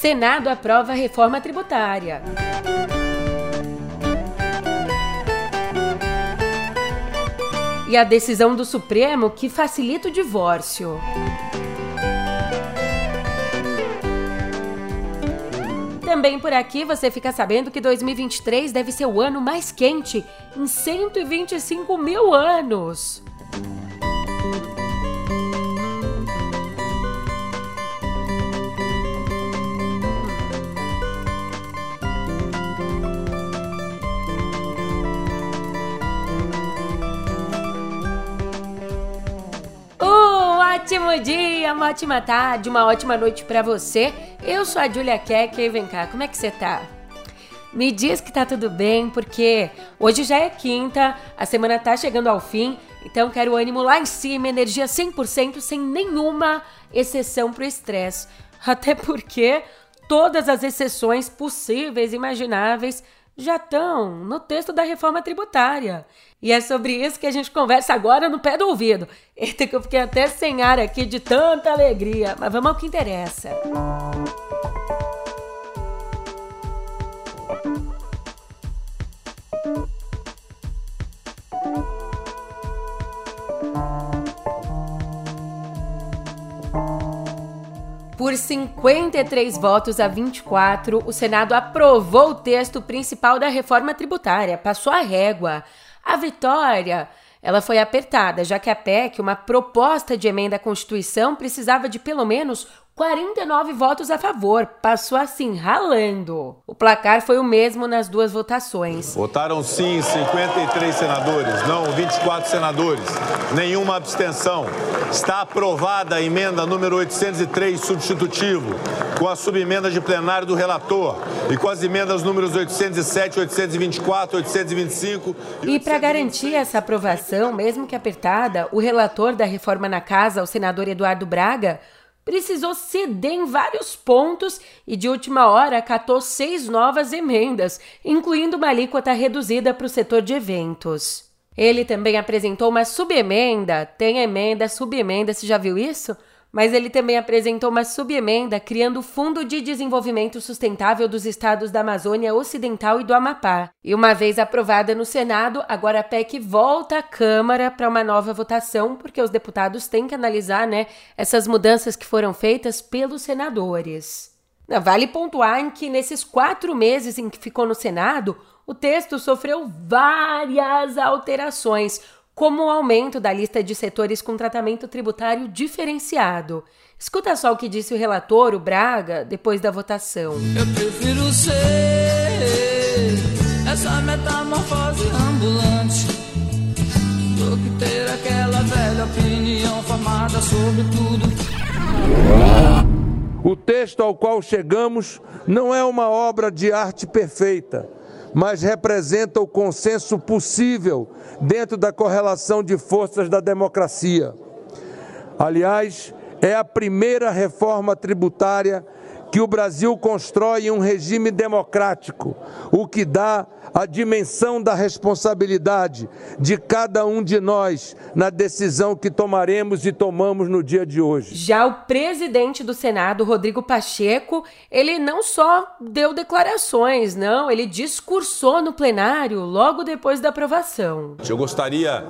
Senado aprova a reforma tributária. E a decisão do Supremo que facilita o divórcio. Também por aqui você fica sabendo que 2023 deve ser o ano mais quente em 125 mil anos. Ótimo dia, uma ótima tarde, uma ótima noite para você. Eu sou a Julia Keck e vem cá, como é que você tá? Me diz que tá tudo bem, porque hoje já é quinta, a semana tá chegando ao fim, então quero ânimo lá em cima, energia 100%, sem nenhuma exceção pro estresse. Até porque todas as exceções possíveis, imagináveis, já estão no texto da reforma tributária. E é sobre isso que a gente conversa agora no pé do ouvido. Eita, que eu fiquei até sem ar aqui de tanta alegria. Mas vamos ao que interessa. Por 53 votos a 24, o Senado aprovou o texto principal da reforma tributária, passou a régua. A vitória ela foi apertada, já que a PEC, uma proposta de emenda à Constituição, precisava de pelo menos 49 votos a favor, passou assim, ralando. O placar foi o mesmo nas duas votações. Votaram sim 53 senadores, não 24 senadores, nenhuma abstenção. Está aprovada a emenda número 803, substitutivo, com a subemenda de plenário do relator e com as emendas números 807, 824, 825 e, e para garantir essa aprovação, mesmo que apertada, o relator da reforma na casa, o senador Eduardo Braga, precisou ceder em vários pontos e, de última hora, acatou seis novas emendas, incluindo uma alíquota reduzida para o setor de eventos. Ele também apresentou uma subemenda, tem emenda, subemenda, você já viu isso? Mas ele também apresentou uma subemenda criando o Fundo de Desenvolvimento Sustentável dos Estados da Amazônia Ocidental e do Amapá. E uma vez aprovada no Senado, agora a PEC volta à Câmara para uma nova votação, porque os deputados têm que analisar né, essas mudanças que foram feitas pelos senadores. Vale pontuar em que nesses quatro meses em que ficou no Senado, o texto sofreu várias alterações como o aumento da lista de setores com tratamento tributário diferenciado. Escuta só o que disse o relator, o Braga, depois da votação. Eu prefiro ser essa metamorfose ambulante do que ter aquela velha opinião formada sobre tudo. O texto ao qual chegamos não é uma obra de arte perfeita mas representa o consenso possível dentro da correlação de forças da democracia. Aliás, é a primeira reforma tributária que o Brasil constrói um regime democrático, o que dá a dimensão da responsabilidade de cada um de nós na decisão que tomaremos e tomamos no dia de hoje. Já o presidente do Senado, Rodrigo Pacheco, ele não só deu declarações, não, ele discursou no plenário logo depois da aprovação. Eu gostaria,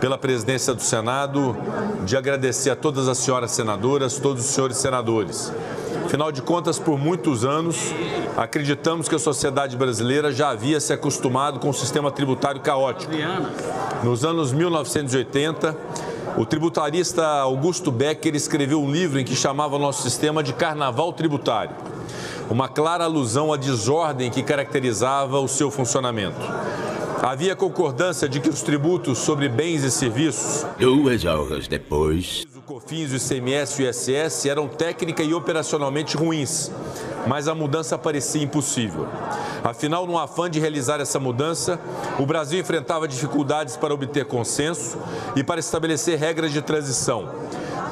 pela presidência do Senado, de agradecer a todas as senhoras senadoras, todos os senhores senadores Afinal de contas, por muitos anos, acreditamos que a sociedade brasileira já havia se acostumado com o sistema tributário caótico. Nos anos 1980, o tributarista Augusto Becker escreveu um livro em que chamava o nosso sistema de carnaval tributário, uma clara alusão à desordem que caracterizava o seu funcionamento. Havia concordância de que os tributos sobre bens e serviços. Duas horas depois. COFINS, o ICMS e o ISS eram técnica e operacionalmente ruins, mas a mudança parecia impossível. Afinal, no afã de realizar essa mudança, o Brasil enfrentava dificuldades para obter consenso e para estabelecer regras de transição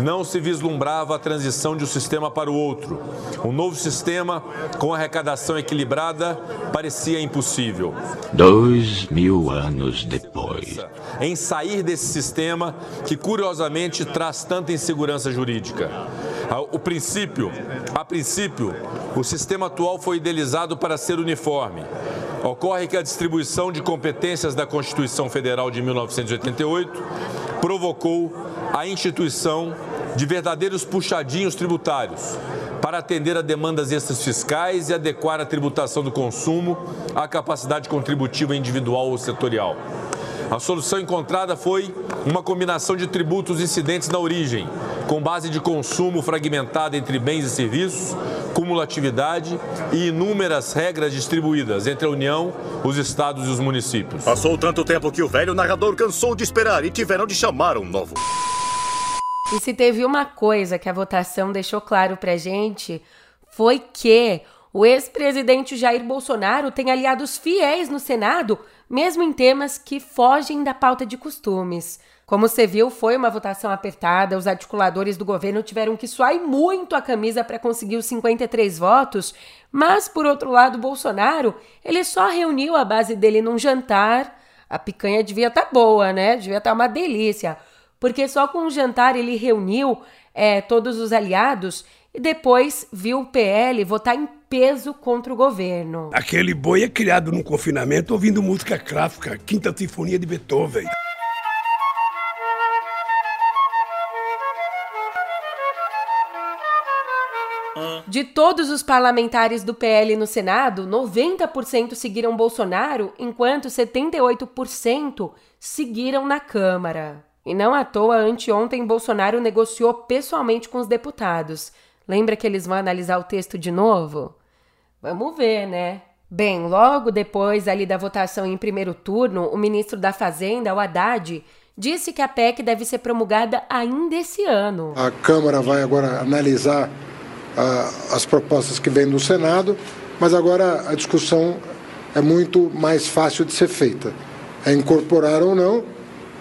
não se vislumbrava a transição de um sistema para o outro. Um novo sistema, com arrecadação equilibrada, parecia impossível. Dois mil anos depois. Em sair desse sistema que, curiosamente, traz tanta insegurança jurídica. O princípio, a princípio, o sistema atual foi idealizado para ser uniforme. Ocorre que a distribuição de competências da Constituição Federal de 1988 provocou a instituição de verdadeiros puxadinhos tributários para atender a demandas extras fiscais e adequar a tributação do consumo à capacidade contributiva individual ou setorial. A solução encontrada foi uma combinação de tributos incidentes na origem, com base de consumo fragmentada entre bens e serviços, cumulatividade e inúmeras regras distribuídas entre a União, os estados e os municípios. Passou tanto tempo que o velho narrador cansou de esperar e tiveram de chamar um novo. E se teve uma coisa que a votação deixou claro pra gente, foi que o ex-presidente Jair Bolsonaro tem aliados fiéis no Senado, mesmo em temas que fogem da pauta de costumes. Como você viu, foi uma votação apertada, os articuladores do governo tiveram que suar muito a camisa para conseguir os 53 votos, mas, por outro lado, Bolsonaro, ele só reuniu a base dele num jantar. A picanha devia estar tá boa, né? Devia estar tá uma delícia porque só com o jantar ele reuniu é, todos os aliados e depois viu o PL votar em peso contra o governo. Aquele boi é criado num confinamento ouvindo música clássica, Quinta Sinfonia de Beethoven. De todos os parlamentares do PL no Senado, 90% seguiram Bolsonaro, enquanto 78% seguiram na Câmara. E não à toa, anteontem, Bolsonaro negociou pessoalmente com os deputados. Lembra que eles vão analisar o texto de novo? Vamos ver, né? Bem, logo depois ali da votação em primeiro turno, o ministro da Fazenda, o Haddad, disse que a PEC deve ser promulgada ainda esse ano. A Câmara vai agora analisar as propostas que vêm do Senado, mas agora a discussão é muito mais fácil de ser feita. É incorporar ou não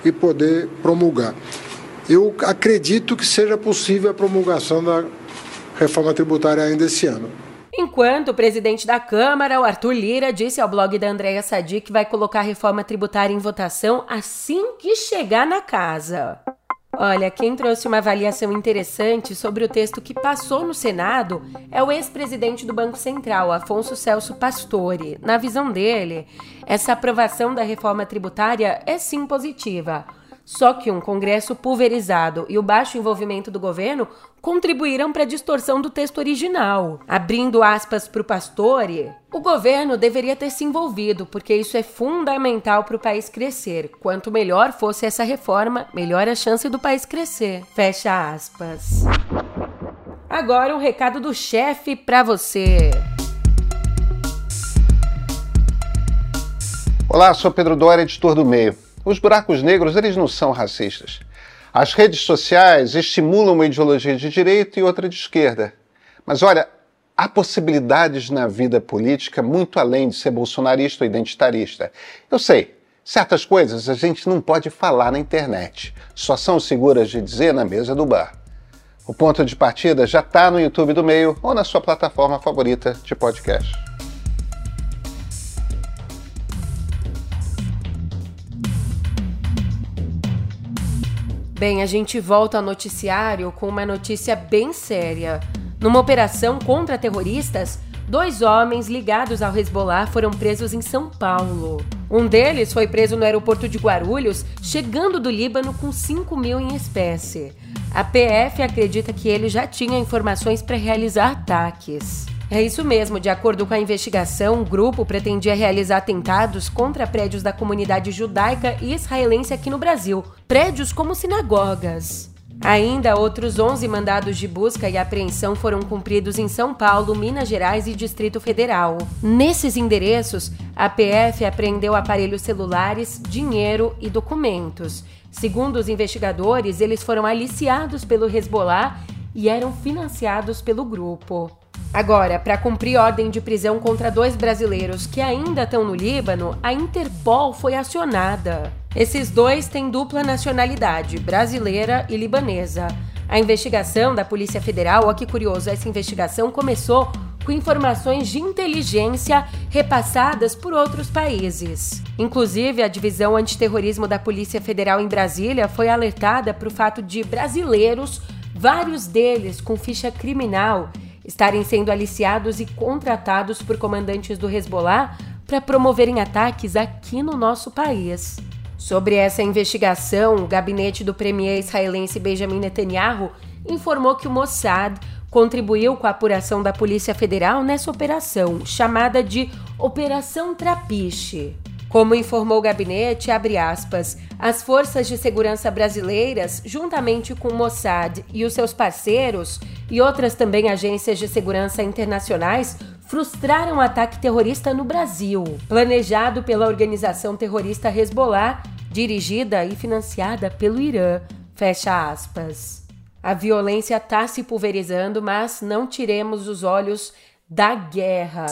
e poder promulgar. Eu acredito que seja possível a promulgação da reforma tributária ainda esse ano. Enquanto o presidente da Câmara, o Arthur Lira, disse ao blog da Andréa Sadi que vai colocar a reforma tributária em votação assim que chegar na casa. Olha, quem trouxe uma avaliação interessante sobre o texto que passou no Senado é o ex-presidente do Banco Central, Afonso Celso Pastore. Na visão dele, essa aprovação da reforma tributária é sim positiva. Só que um Congresso pulverizado e o baixo envolvimento do governo contribuíram para a distorção do texto original. Abrindo aspas para o Pastore, o governo deveria ter se envolvido, porque isso é fundamental para o país crescer. Quanto melhor fosse essa reforma, melhor a chance do país crescer. Fecha aspas. Agora um recado do chefe para você. Olá, sou Pedro Dória, editor do Meio. Os buracos negros, eles não são racistas. As redes sociais estimulam uma ideologia de direita e outra de esquerda. Mas olha, há possibilidades na vida política muito além de ser bolsonarista ou identitarista. Eu sei, certas coisas a gente não pode falar na internet, só são seguras de dizer na mesa do bar. O ponto de partida já está no YouTube do Meio ou na sua plataforma favorita de podcast. Bem, a gente volta ao noticiário com uma notícia bem séria. Numa operação contra terroristas, dois homens ligados ao Hezbollah foram presos em São Paulo. Um deles foi preso no aeroporto de Guarulhos, chegando do Líbano com 5 mil em espécie. A PF acredita que ele já tinha informações para realizar ataques. É isso mesmo, de acordo com a investigação, o grupo pretendia realizar atentados contra prédios da comunidade judaica e israelense aqui no Brasil, prédios como sinagogas. Ainda outros 11 mandados de busca e apreensão foram cumpridos em São Paulo, Minas Gerais e Distrito Federal. Nesses endereços, a PF apreendeu aparelhos celulares, dinheiro e documentos. Segundo os investigadores, eles foram aliciados pelo Hezbollah e eram financiados pelo grupo. Agora, para cumprir ordem de prisão contra dois brasileiros que ainda estão no Líbano, a Interpol foi acionada. Esses dois têm dupla nacionalidade, brasileira e libanesa. A investigação da Polícia Federal, ó que curioso, essa investigação começou com informações de inteligência repassadas por outros países. Inclusive, a divisão antiterrorismo da Polícia Federal em Brasília foi alertada para o fato de brasileiros vários deles com ficha criminal, estarem sendo aliciados e contratados por comandantes do Hezbollah para promoverem ataques aqui no nosso país. Sobre essa investigação, o gabinete do premier israelense Benjamin Netanyahu informou que o Mossad contribuiu com a apuração da Polícia Federal nessa operação, chamada de Operação Trapiche. Como informou o gabinete, aspas, as forças de segurança brasileiras, juntamente com o Mossad e os seus parceiros e outras também agências de segurança internacionais, frustraram o um ataque terrorista no Brasil, planejado pela organização terrorista Hezbollah, dirigida e financiada pelo Irã. Fecha aspas. A violência está se pulverizando, mas não tiremos os olhos da guerra.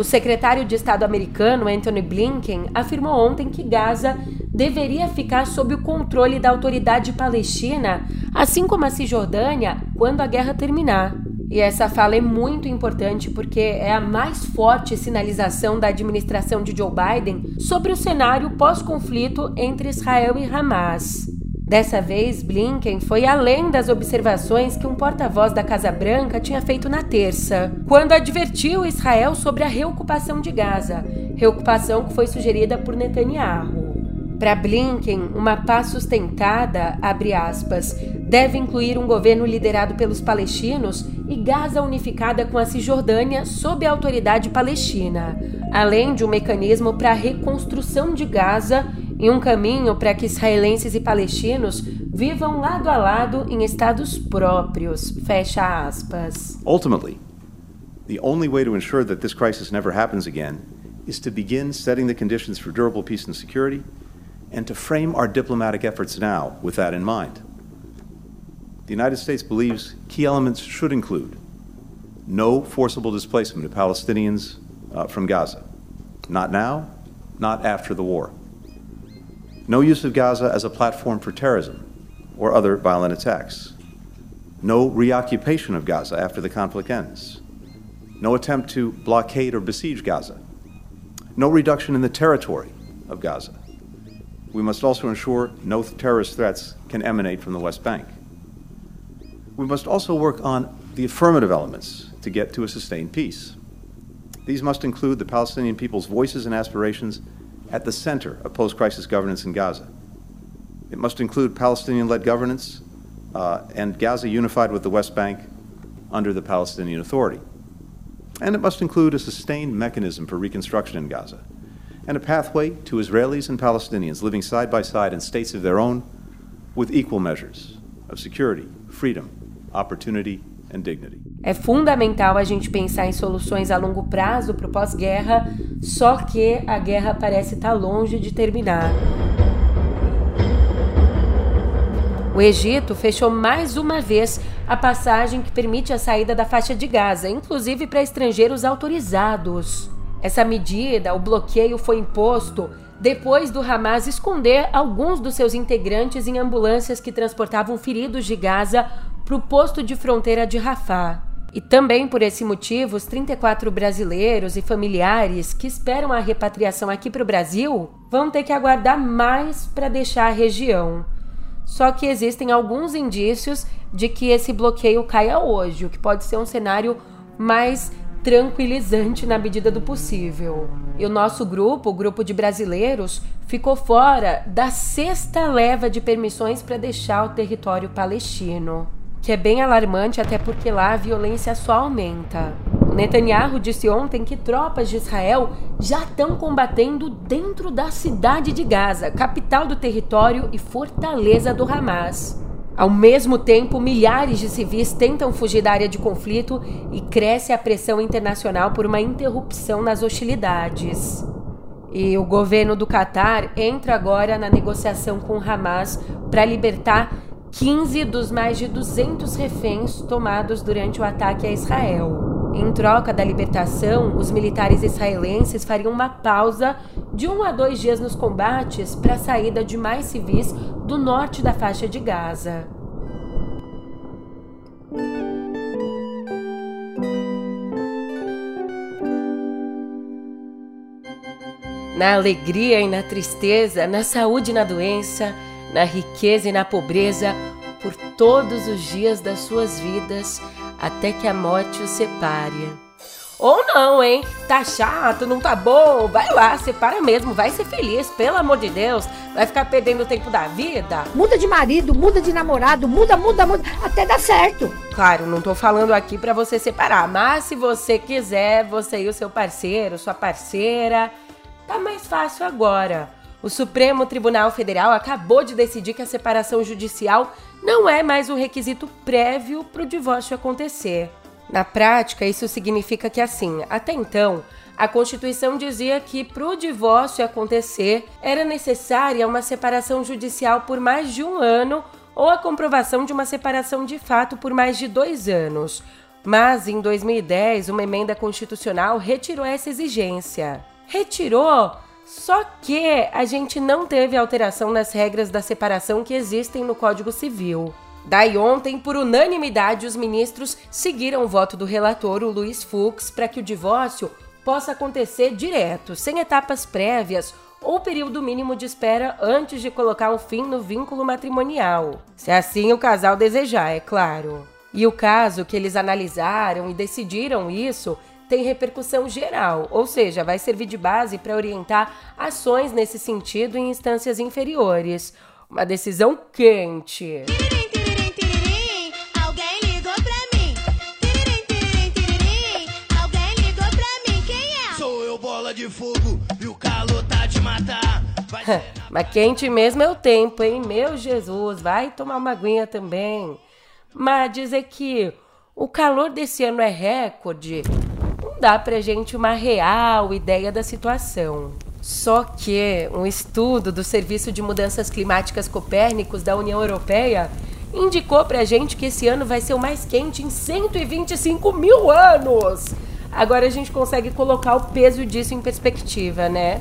O secretário de Estado americano Anthony Blinken afirmou ontem que Gaza deveria ficar sob o controle da autoridade palestina, assim como a Cisjordânia, quando a guerra terminar. E essa fala é muito importante porque é a mais forte sinalização da administração de Joe Biden sobre o cenário pós-conflito entre Israel e Hamas. Dessa vez, Blinken foi além das observações que um porta-voz da Casa Branca tinha feito na terça, quando advertiu Israel sobre a reocupação de Gaza, reocupação que foi sugerida por Netanyahu. Para Blinken, uma paz sustentada, abre aspas, deve incluir um governo liderado pelos palestinos e Gaza unificada com a Cisjordânia sob a autoridade palestina, além de um mecanismo para a reconstrução de Gaza e um caminho para que israelenses e palestinos vivam lado a lado em estados próprios. Fecha aspas. Ultimately, the only way to ensure that this crisis never happens again is to begin setting the conditions for durable peace and security and to frame our diplomatic efforts now with that in mind. The United States believes key elements should include no forcible displacement of Palestinians uh, from Gaza, not now, not after the war. No use of Gaza as a platform for terrorism or other violent attacks. No reoccupation of Gaza after the conflict ends. No attempt to blockade or besiege Gaza. No reduction in the territory of Gaza we must also ensure no terrorist threats can emanate from the West Bank. We must also work on the affirmative elements to get to a sustained peace. These must include the Palestinian people's voices and aspirations at the center of post crisis governance in Gaza. It must include Palestinian led governance uh, and Gaza unified with the West Bank under the Palestinian Authority. And it must include a sustained mechanism for reconstruction in Gaza and a pathway to Israelis and Palestinians living side by side in states of their own with equal measures of security, freedom, opportunity and dignity. É fundamental a gente pensar em soluções a longo prazo para o pós-guerra, só que a guerra parece estar longe de terminar. O Egito fechou mais uma vez a passagem que permite a saída da faixa de Gaza, inclusive para estrangeiros autorizados. Essa medida, o bloqueio, foi imposto depois do Hamas esconder alguns dos seus integrantes em ambulâncias que transportavam feridos de Gaza para o posto de fronteira de Rafah. E também por esse motivo, os 34 brasileiros e familiares que esperam a repatriação aqui para o Brasil vão ter que aguardar mais para deixar a região. Só que existem alguns indícios de que esse bloqueio caia hoje, o que pode ser um cenário mais tranquilizante na medida do possível. E o nosso grupo, o grupo de brasileiros, ficou fora da sexta leva de permissões para deixar o território palestino, que é bem alarmante até porque lá a violência só aumenta. O Netanyahu disse ontem que tropas de Israel já estão combatendo dentro da cidade de Gaza, capital do território e fortaleza do Hamas. Ao mesmo tempo, milhares de civis tentam fugir da área de conflito e cresce a pressão internacional por uma interrupção nas hostilidades. E o governo do Catar entra agora na negociação com Hamas para libertar 15 dos mais de 200 reféns tomados durante o ataque a Israel. Em troca da libertação, os militares israelenses fariam uma pausa de um a dois dias nos combates para a saída de mais civis do norte da faixa de Gaza. Na alegria e na tristeza, na saúde e na doença, na riqueza e na pobreza, por todos os dias das suas vidas, até que a morte os separe. Ou não, hein? Tá chato, não tá bom? Vai lá, separa mesmo, vai ser feliz, pelo amor de Deus. Vai ficar perdendo o tempo da vida? Muda de marido, muda de namorado, muda, muda, muda, até dá certo. Claro, não tô falando aqui para você separar, mas se você quiser, você e o seu parceiro, sua parceira, tá mais fácil agora. O Supremo Tribunal Federal acabou de decidir que a separação judicial não é mais um requisito prévio para o divórcio acontecer. Na prática, isso significa que, assim, até então, a Constituição dizia que para o divórcio acontecer era necessária uma separação judicial por mais de um ano ou a comprovação de uma separação de fato por mais de dois anos. Mas em 2010, uma emenda constitucional retirou essa exigência. Retirou, só que a gente não teve alteração nas regras da separação que existem no Código Civil. Daí ontem, por unanimidade, os ministros seguiram o voto do relator, o Luiz Fux, para que o divórcio possa acontecer direto, sem etapas prévias ou período mínimo de espera antes de colocar um fim no vínculo matrimonial. Se assim o casal desejar, é claro. E o caso que eles analisaram e decidiram isso tem repercussão geral, ou seja, vai servir de base para orientar ações nesse sentido em instâncias inferiores. Uma decisão quente. de fogo e o calor tá de matar. Mas quente mesmo é o tempo, hein? Meu Jesus, vai tomar uma aguinha também. Mas dizer que o calor desse ano é recorde, dá pra gente uma real ideia da situação. Só que um estudo do Serviço de Mudanças Climáticas Copérnicos da União Europeia indicou pra gente que esse ano vai ser o mais quente em 125 mil anos. Agora a gente consegue colocar o peso disso em perspectiva, né?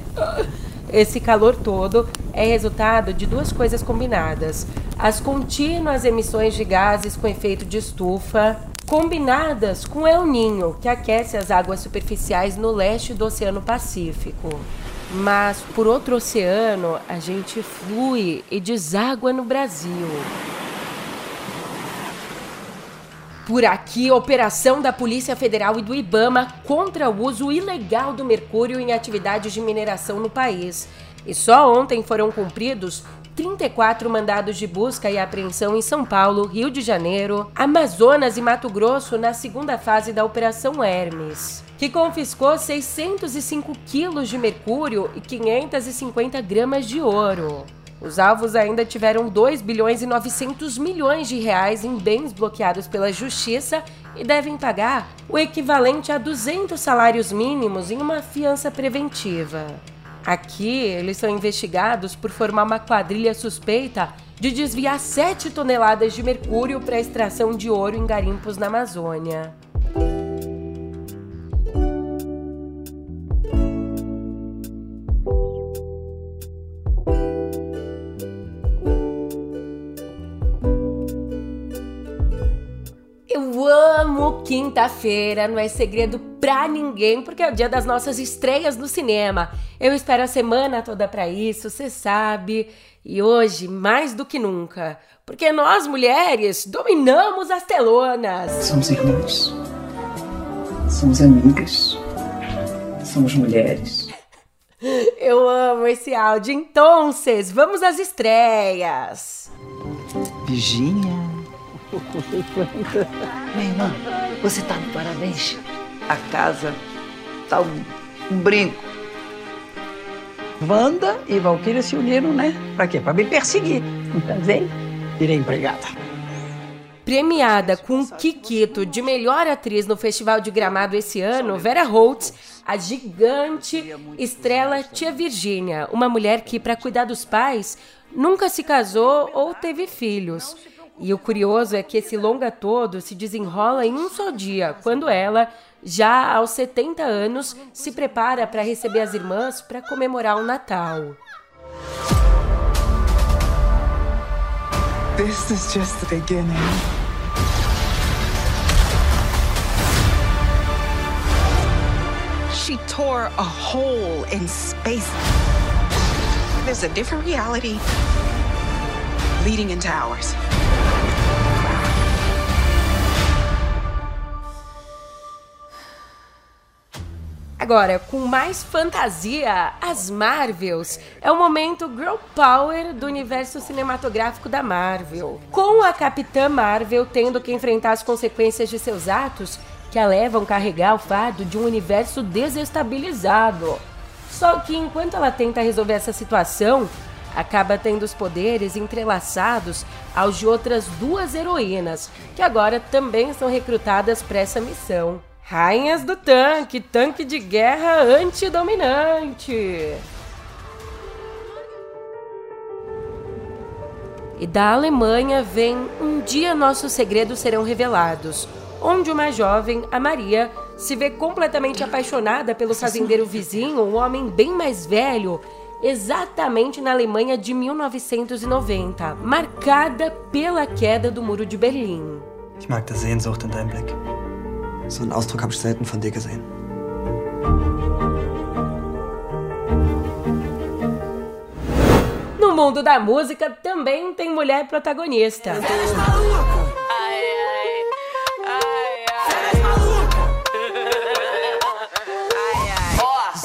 Esse calor todo é resultado de duas coisas combinadas: as contínuas emissões de gases com efeito de estufa, combinadas com El Ninho, que aquece as águas superficiais no leste do Oceano Pacífico. Mas por outro oceano, a gente flui e deságua no Brasil. Por aqui, operação da Polícia Federal e do Ibama contra o uso ilegal do mercúrio em atividades de mineração no país. E só ontem foram cumpridos 34 mandados de busca e apreensão em São Paulo, Rio de Janeiro, Amazonas e Mato Grosso na segunda fase da Operação Hermes, que confiscou 605 quilos de mercúrio e 550 gramas de ouro. Os alvos ainda tiveram 2 bilhões e 900 milhões de reais em bens bloqueados pela justiça e devem pagar o equivalente a 200 salários mínimos em uma fiança preventiva. Aqui, eles são investigados por formar uma quadrilha suspeita de desviar 7 toneladas de mercúrio para extração de ouro em garimpos na Amazônia. quinta-feira não é segredo pra ninguém, porque é o dia das nossas estreias no cinema. Eu espero a semana toda para isso, você sabe. E hoje, mais do que nunca, porque nós mulheres dominamos as telonas. Somos irmãs, somos amigas, somos mulheres. Eu amo esse áudio. Então, vamos às estreias. Virgínia. Minha irmã, você tá de parabéns. A casa tá um, um brinco. Wanda e Valquíria se uniram, né? Pra quê? Pra me perseguir. Então vem, virei empregada. Premiada com Kikito de melhor atriz no Festival de Gramado esse ano, Vera Holtz, a gigante estrela Tia Virgínia, uma mulher que, para cuidar dos pais, nunca se casou ou teve filhos. E o curioso é que esse longa todo se desenrola em um só dia, quando ela, já aos 70 anos, se prepara para receber as irmãs para comemorar o Natal. This is just the beginning. She tore a hole in space. There's a different reality leading into ours. Agora, com mais fantasia, as Marvels é o momento Girl Power do universo cinematográfico da Marvel. Com a Capitã Marvel tendo que enfrentar as consequências de seus atos que a levam a carregar o fardo de um universo desestabilizado. Só que enquanto ela tenta resolver essa situação, acaba tendo os poderes entrelaçados aos de outras duas heroínas, que agora também são recrutadas para essa missão. Rainhas do tanque, tanque de guerra antidominante. E da Alemanha vem Um Dia Nossos Segredos Serão Revelados, onde uma jovem, a Maria, se vê completamente apaixonada pelo fazendeiro vizinho, um homem bem mais velho, exatamente na Alemanha de 1990, marcada pela queda do Muro de Berlim. Ich mag das Sehnsucht in deinem Blick. So einen Ausdruck habe ich selten von dir gesehen. No mundo da música também tem mulher protagonista.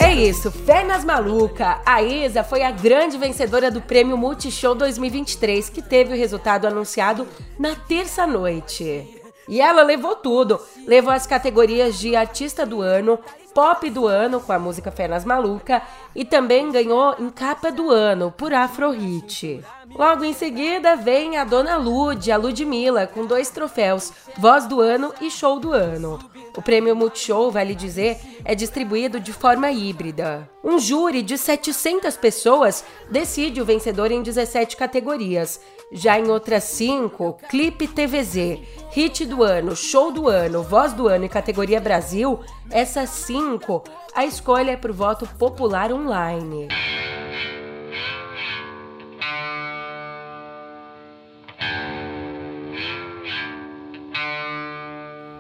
É isso, Fernas Maluca. A Isa foi a grande vencedora do prêmio Multishow 2023, que teve o resultado anunciado na terça-noite. E ela levou tudo. Levou as categorias de Artista do Ano, Pop do Ano, com a música Fernas Maluca, e também ganhou em Capa do Ano, por Afro Hit. Logo em seguida vem a Dona Lud, a Ludmilla, com dois troféus, Voz do Ano e Show do Ano. O prêmio Multishow, vale dizer, é distribuído de forma híbrida. Um júri de 700 pessoas decide o vencedor em 17 categorias. Já em outras cinco, clipe TVZ, hit do ano, show do ano, voz do ano e categoria Brasil, essas cinco, a escolha é por voto popular online.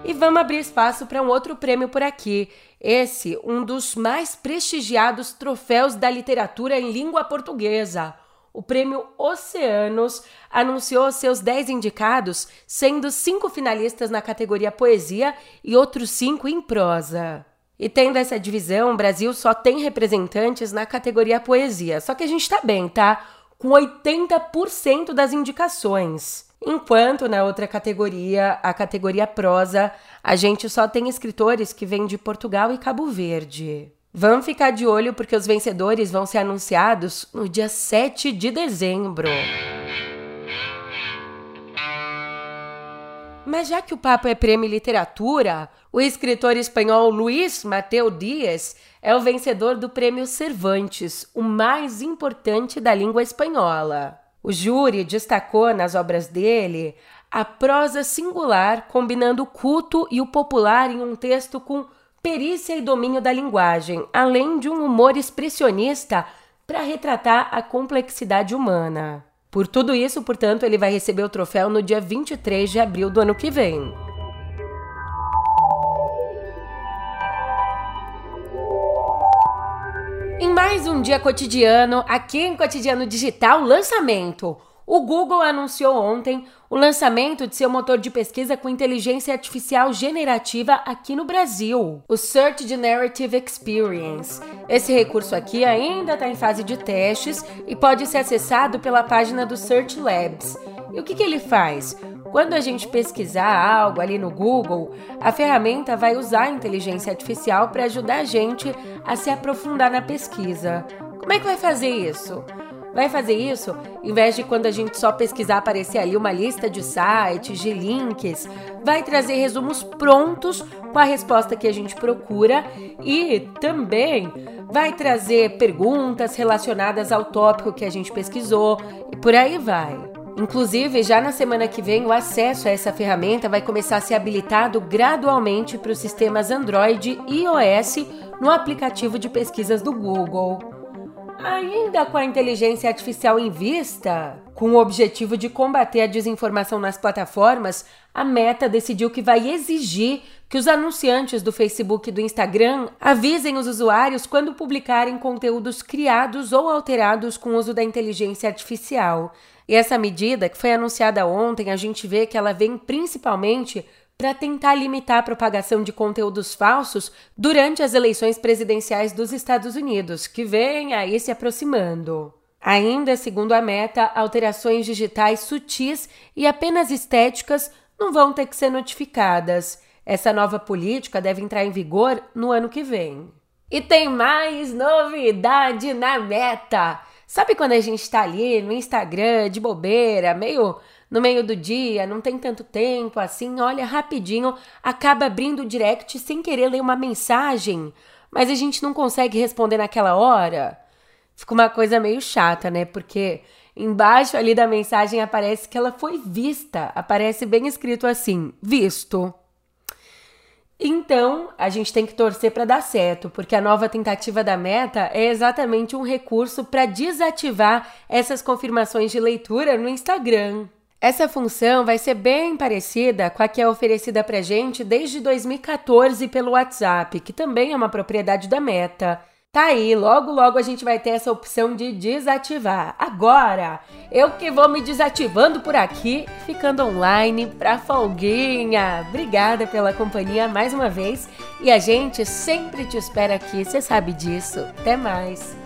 E vamos abrir espaço para um outro prêmio por aqui. Esse, um dos mais prestigiados troféus da literatura em língua portuguesa. O prêmio Oceanos anunciou seus 10 indicados, sendo cinco finalistas na categoria Poesia e outros cinco em prosa. E tendo essa divisão, o Brasil só tem representantes na categoria Poesia. Só que a gente tá bem, tá? Com 80% das indicações. Enquanto na outra categoria, a categoria prosa, a gente só tem escritores que vêm de Portugal e Cabo Verde. Vamos ficar de olho porque os vencedores vão ser anunciados no dia 7 de dezembro. Mas já que o papo é prêmio literatura, o escritor espanhol Luís Mateo Dias é o vencedor do prêmio Cervantes, o mais importante da língua espanhola. O júri destacou nas obras dele a prosa singular, combinando o culto e o popular em um texto com perícia e domínio da linguagem, além de um humor expressionista para retratar a complexidade humana. Por tudo isso, portanto, ele vai receber o troféu no dia 23 de abril do ano que vem. Em mais um dia cotidiano, aqui em Cotidiano Digital, lançamento. O Google anunciou ontem o lançamento de seu motor de pesquisa com inteligência artificial generativa aqui no Brasil, o Search Generative Experience. Esse recurso aqui ainda está em fase de testes e pode ser acessado pela página do Search Labs. E o que, que ele faz? Quando a gente pesquisar algo ali no Google, a ferramenta vai usar a inteligência artificial para ajudar a gente a se aprofundar na pesquisa. Como é que vai fazer isso? Vai fazer isso em vez de quando a gente só pesquisar aparecer ali uma lista de sites, de links, vai trazer resumos prontos com a resposta que a gente procura e também vai trazer perguntas relacionadas ao tópico que a gente pesquisou e por aí vai. Inclusive, já na semana que vem, o acesso a essa ferramenta vai começar a ser habilitado gradualmente para os sistemas Android e iOS no aplicativo de pesquisas do Google. Ainda com a inteligência artificial em vista, com o objetivo de combater a desinformação nas plataformas, a Meta decidiu que vai exigir que os anunciantes do Facebook e do Instagram avisem os usuários quando publicarem conteúdos criados ou alterados com o uso da inteligência artificial. E essa medida, que foi anunciada ontem, a gente vê que ela vem principalmente para tentar limitar a propagação de conteúdos falsos durante as eleições presidenciais dos Estados Unidos, que vem aí se aproximando. Ainda, segundo a meta, alterações digitais sutis e apenas estéticas não vão ter que ser notificadas. Essa nova política deve entrar em vigor no ano que vem. E tem mais novidade na meta! Sabe quando a gente está ali no Instagram de bobeira, meio no meio do dia, não tem tanto tempo assim, olha rapidinho, acaba abrindo o direct sem querer ler uma mensagem, mas a gente não consegue responder naquela hora? Fica uma coisa meio chata, né? Porque embaixo ali da mensagem aparece que ela foi vista, aparece bem escrito assim: visto. Então, a gente tem que torcer para dar certo, porque a nova tentativa da Meta é exatamente um recurso para desativar essas confirmações de leitura no Instagram. Essa função vai ser bem parecida com a que é oferecida para gente desde 2014 pelo WhatsApp, que também é uma propriedade da Meta. Tá aí, logo logo a gente vai ter essa opção de desativar. Agora, eu que vou me desativando por aqui, ficando online pra folguinha. Obrigada pela companhia mais uma vez e a gente sempre te espera aqui, você sabe disso. Até mais.